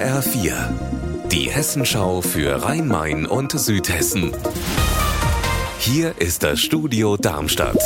HR4, die Hessenschau für Rhein-Main und Südhessen. Hier ist das Studio Darmstadt.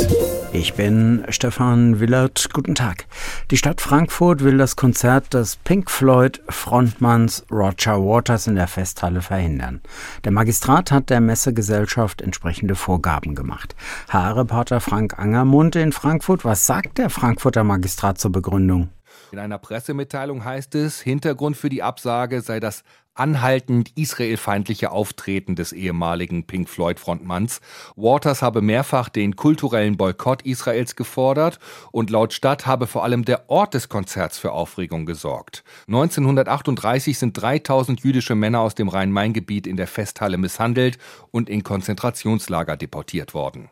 Ich bin Stefan Willert. Guten Tag. Die Stadt Frankfurt will das Konzert des Pink Floyd Frontmanns Roger Waters in der Festhalle verhindern. Der Magistrat hat der Messegesellschaft entsprechende Vorgaben gemacht. HR-Reporter Frank Angermund in Frankfurt. Was sagt der Frankfurter Magistrat zur Begründung? In einer Pressemitteilung heißt es, Hintergrund für die Absage sei das anhaltend israelfeindliche Auftreten des ehemaligen Pink Floyd-Frontmanns. Waters habe mehrfach den kulturellen Boykott Israels gefordert und laut Stadt habe vor allem der Ort des Konzerts für Aufregung gesorgt. 1938 sind 3000 jüdische Männer aus dem Rhein-Main-Gebiet in der Festhalle misshandelt und in Konzentrationslager deportiert worden.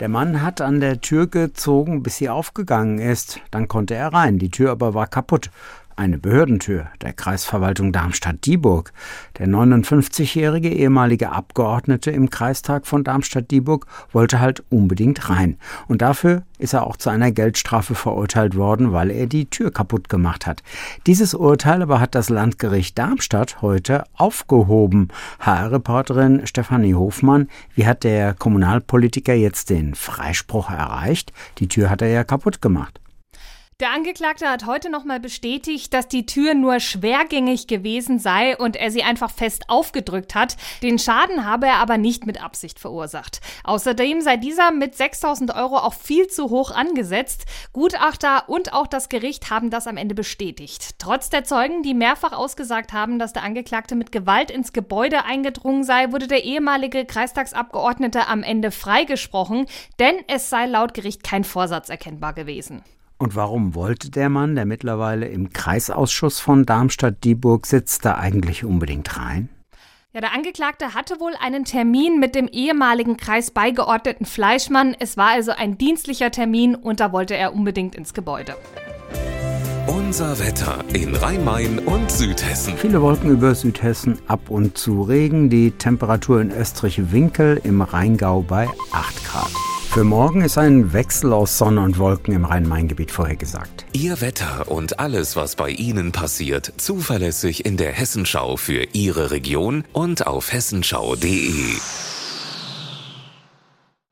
Der Mann hat an der Tür gezogen, bis sie aufgegangen ist. Dann konnte er rein. Die Tür aber war kaputt. Eine Behördentür der Kreisverwaltung Darmstadt-Dieburg. Der 59-jährige ehemalige Abgeordnete im Kreistag von Darmstadt-Dieburg wollte halt unbedingt rein. Und dafür ist er auch zu einer Geldstrafe verurteilt worden, weil er die Tür kaputt gemacht hat. Dieses Urteil aber hat das Landgericht Darmstadt heute aufgehoben. HR-Reporterin Stefanie Hofmann, wie hat der Kommunalpolitiker jetzt den Freispruch erreicht? Die Tür hat er ja kaputt gemacht. Der Angeklagte hat heute nochmal bestätigt, dass die Tür nur schwergängig gewesen sei und er sie einfach fest aufgedrückt hat. Den Schaden habe er aber nicht mit Absicht verursacht. Außerdem sei dieser mit 6000 Euro auch viel zu hoch angesetzt. Gutachter und auch das Gericht haben das am Ende bestätigt. Trotz der Zeugen, die mehrfach ausgesagt haben, dass der Angeklagte mit Gewalt ins Gebäude eingedrungen sei, wurde der ehemalige Kreistagsabgeordnete am Ende freigesprochen, denn es sei laut Gericht kein Vorsatz erkennbar gewesen. Und warum wollte der Mann, der mittlerweile im Kreisausschuss von Darmstadt-Dieburg sitzt, da eigentlich unbedingt rein? Ja, der Angeklagte hatte wohl einen Termin mit dem ehemaligen Kreisbeigeordneten Fleischmann. Es war also ein dienstlicher Termin und da wollte er unbedingt ins Gebäude. Unser Wetter in Rhein-Main und Südhessen. Viele Wolken über Südhessen, ab und zu Regen, die Temperatur in Österreich-Winkel im Rheingau bei 8 Grad. Für morgen ist ein Wechsel aus Sonne und Wolken im Rhein-Main-Gebiet vorhergesagt. Ihr Wetter und alles, was bei Ihnen passiert, zuverlässig in der Hessenschau für Ihre Region und auf hessenschau.de.